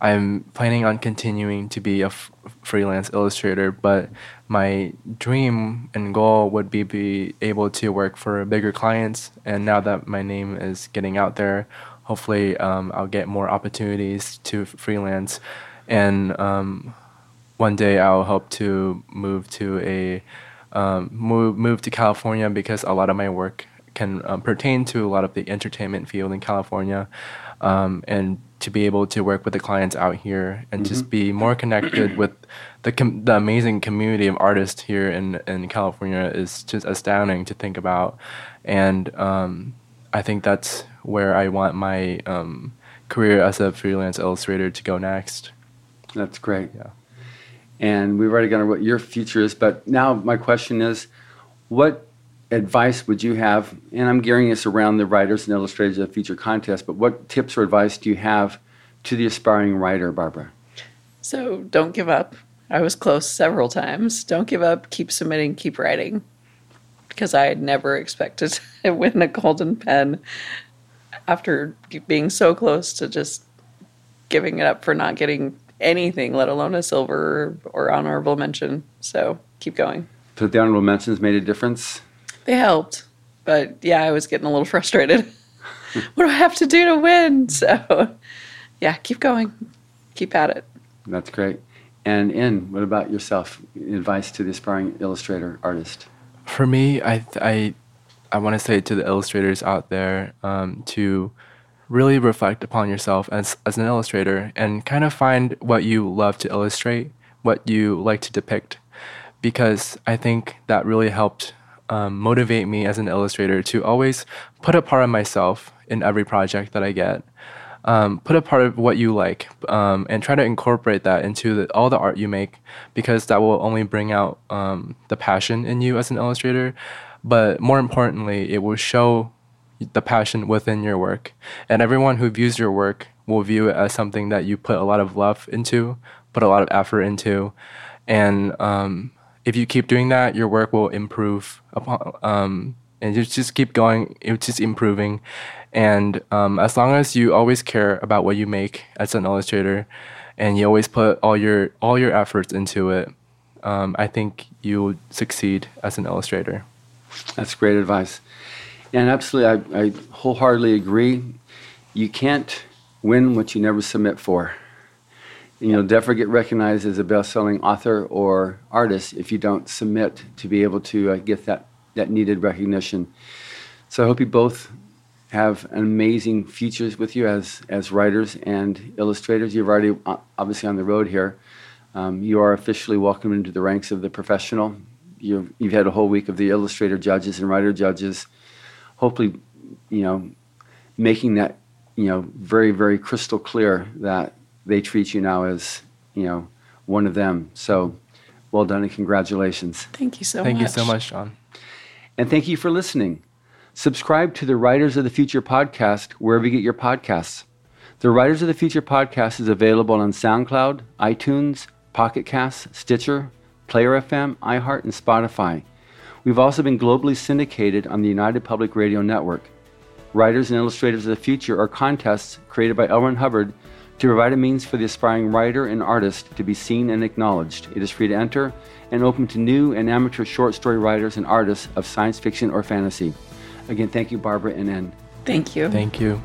I'm planning on continuing to be a f- freelance illustrator, but my dream and goal would be be able to work for bigger clients. And now that my name is getting out there, hopefully um, I'll get more opportunities to freelance, and um, one day I'll hope to move to a um, move move to California because a lot of my work can um, pertain to a lot of the entertainment field in California, um, and to be able to work with the clients out here and just be more connected with the com- the amazing community of artists here in in California is just astounding to think about, and um, I think that's where I want my um, career as a freelance illustrator to go next. That's great. Yeah. And we've already over what your future is, but now my question is, what advice would you have? And I'm gearing this around the writers and illustrators of the future contest, but what tips or advice do you have to the aspiring writer, Barbara? So don't give up. I was close several times. Don't give up. Keep submitting. Keep writing. Because I had never expected to win a golden pen after being so close to just giving it up for not getting anything, let alone a silver or honorable mention. So keep going. So the honorable mentions made a difference. They helped. But yeah, I was getting a little frustrated. what do I have to do to win? So yeah, keep going. Keep at it. That's great. And in, what about yourself? Advice to the aspiring illustrator artist? For me, I I I want to say to the illustrators out there um, to really reflect upon yourself as as an illustrator and kind of find what you love to illustrate, what you like to depict, because I think that really helped um, motivate me as an illustrator to always put a part of myself in every project that I get. Um, put a part of what you like um, and try to incorporate that into the, all the art you make because that will only bring out um, the passion in you as an illustrator. But more importantly, it will show the passion within your work. And everyone who views your work will view it as something that you put a lot of love into, put a lot of effort into. And um, if you keep doing that, your work will improve upon, um, and you just keep going, it's just improving. And um, as long as you always care about what you make as an illustrator, and you always put all your all your efforts into it, um, I think you'll succeed as an illustrator. That's great advice. And absolutely, I, I wholeheartedly agree. You can't win what you never submit for. And you'll never get recognized as a best-selling author or artist if you don't submit to be able to uh, get that, that needed recognition. So I hope you both have amazing futures with you as, as writers and illustrators. You're already uh, obviously on the road here. Um, you are officially welcomed into the ranks of the professional. You've, you've had a whole week of the illustrator judges and writer judges. Hopefully, you know, making that, you know, very, very crystal clear that they treat you now as, you know, one of them. So well done and congratulations. Thank you so Thank much. you so much, John. And thank you for listening. Subscribe to the Writers of the Future podcast wherever you get your podcasts. The Writers of the Future podcast is available on SoundCloud, iTunes, Pocket Casts, Stitcher, Player FM, iHeart, and Spotify. We've also been globally syndicated on the United Public Radio Network. Writers and Illustrators of the Future are contests created by L. Ron Hubbard to provide a means for the aspiring writer and artist to be seen and acknowledged. It is free to enter and open to new and amateur short story writers and artists of science fiction or fantasy. Again, thank you, Barbara and N. Thank you. Thank you.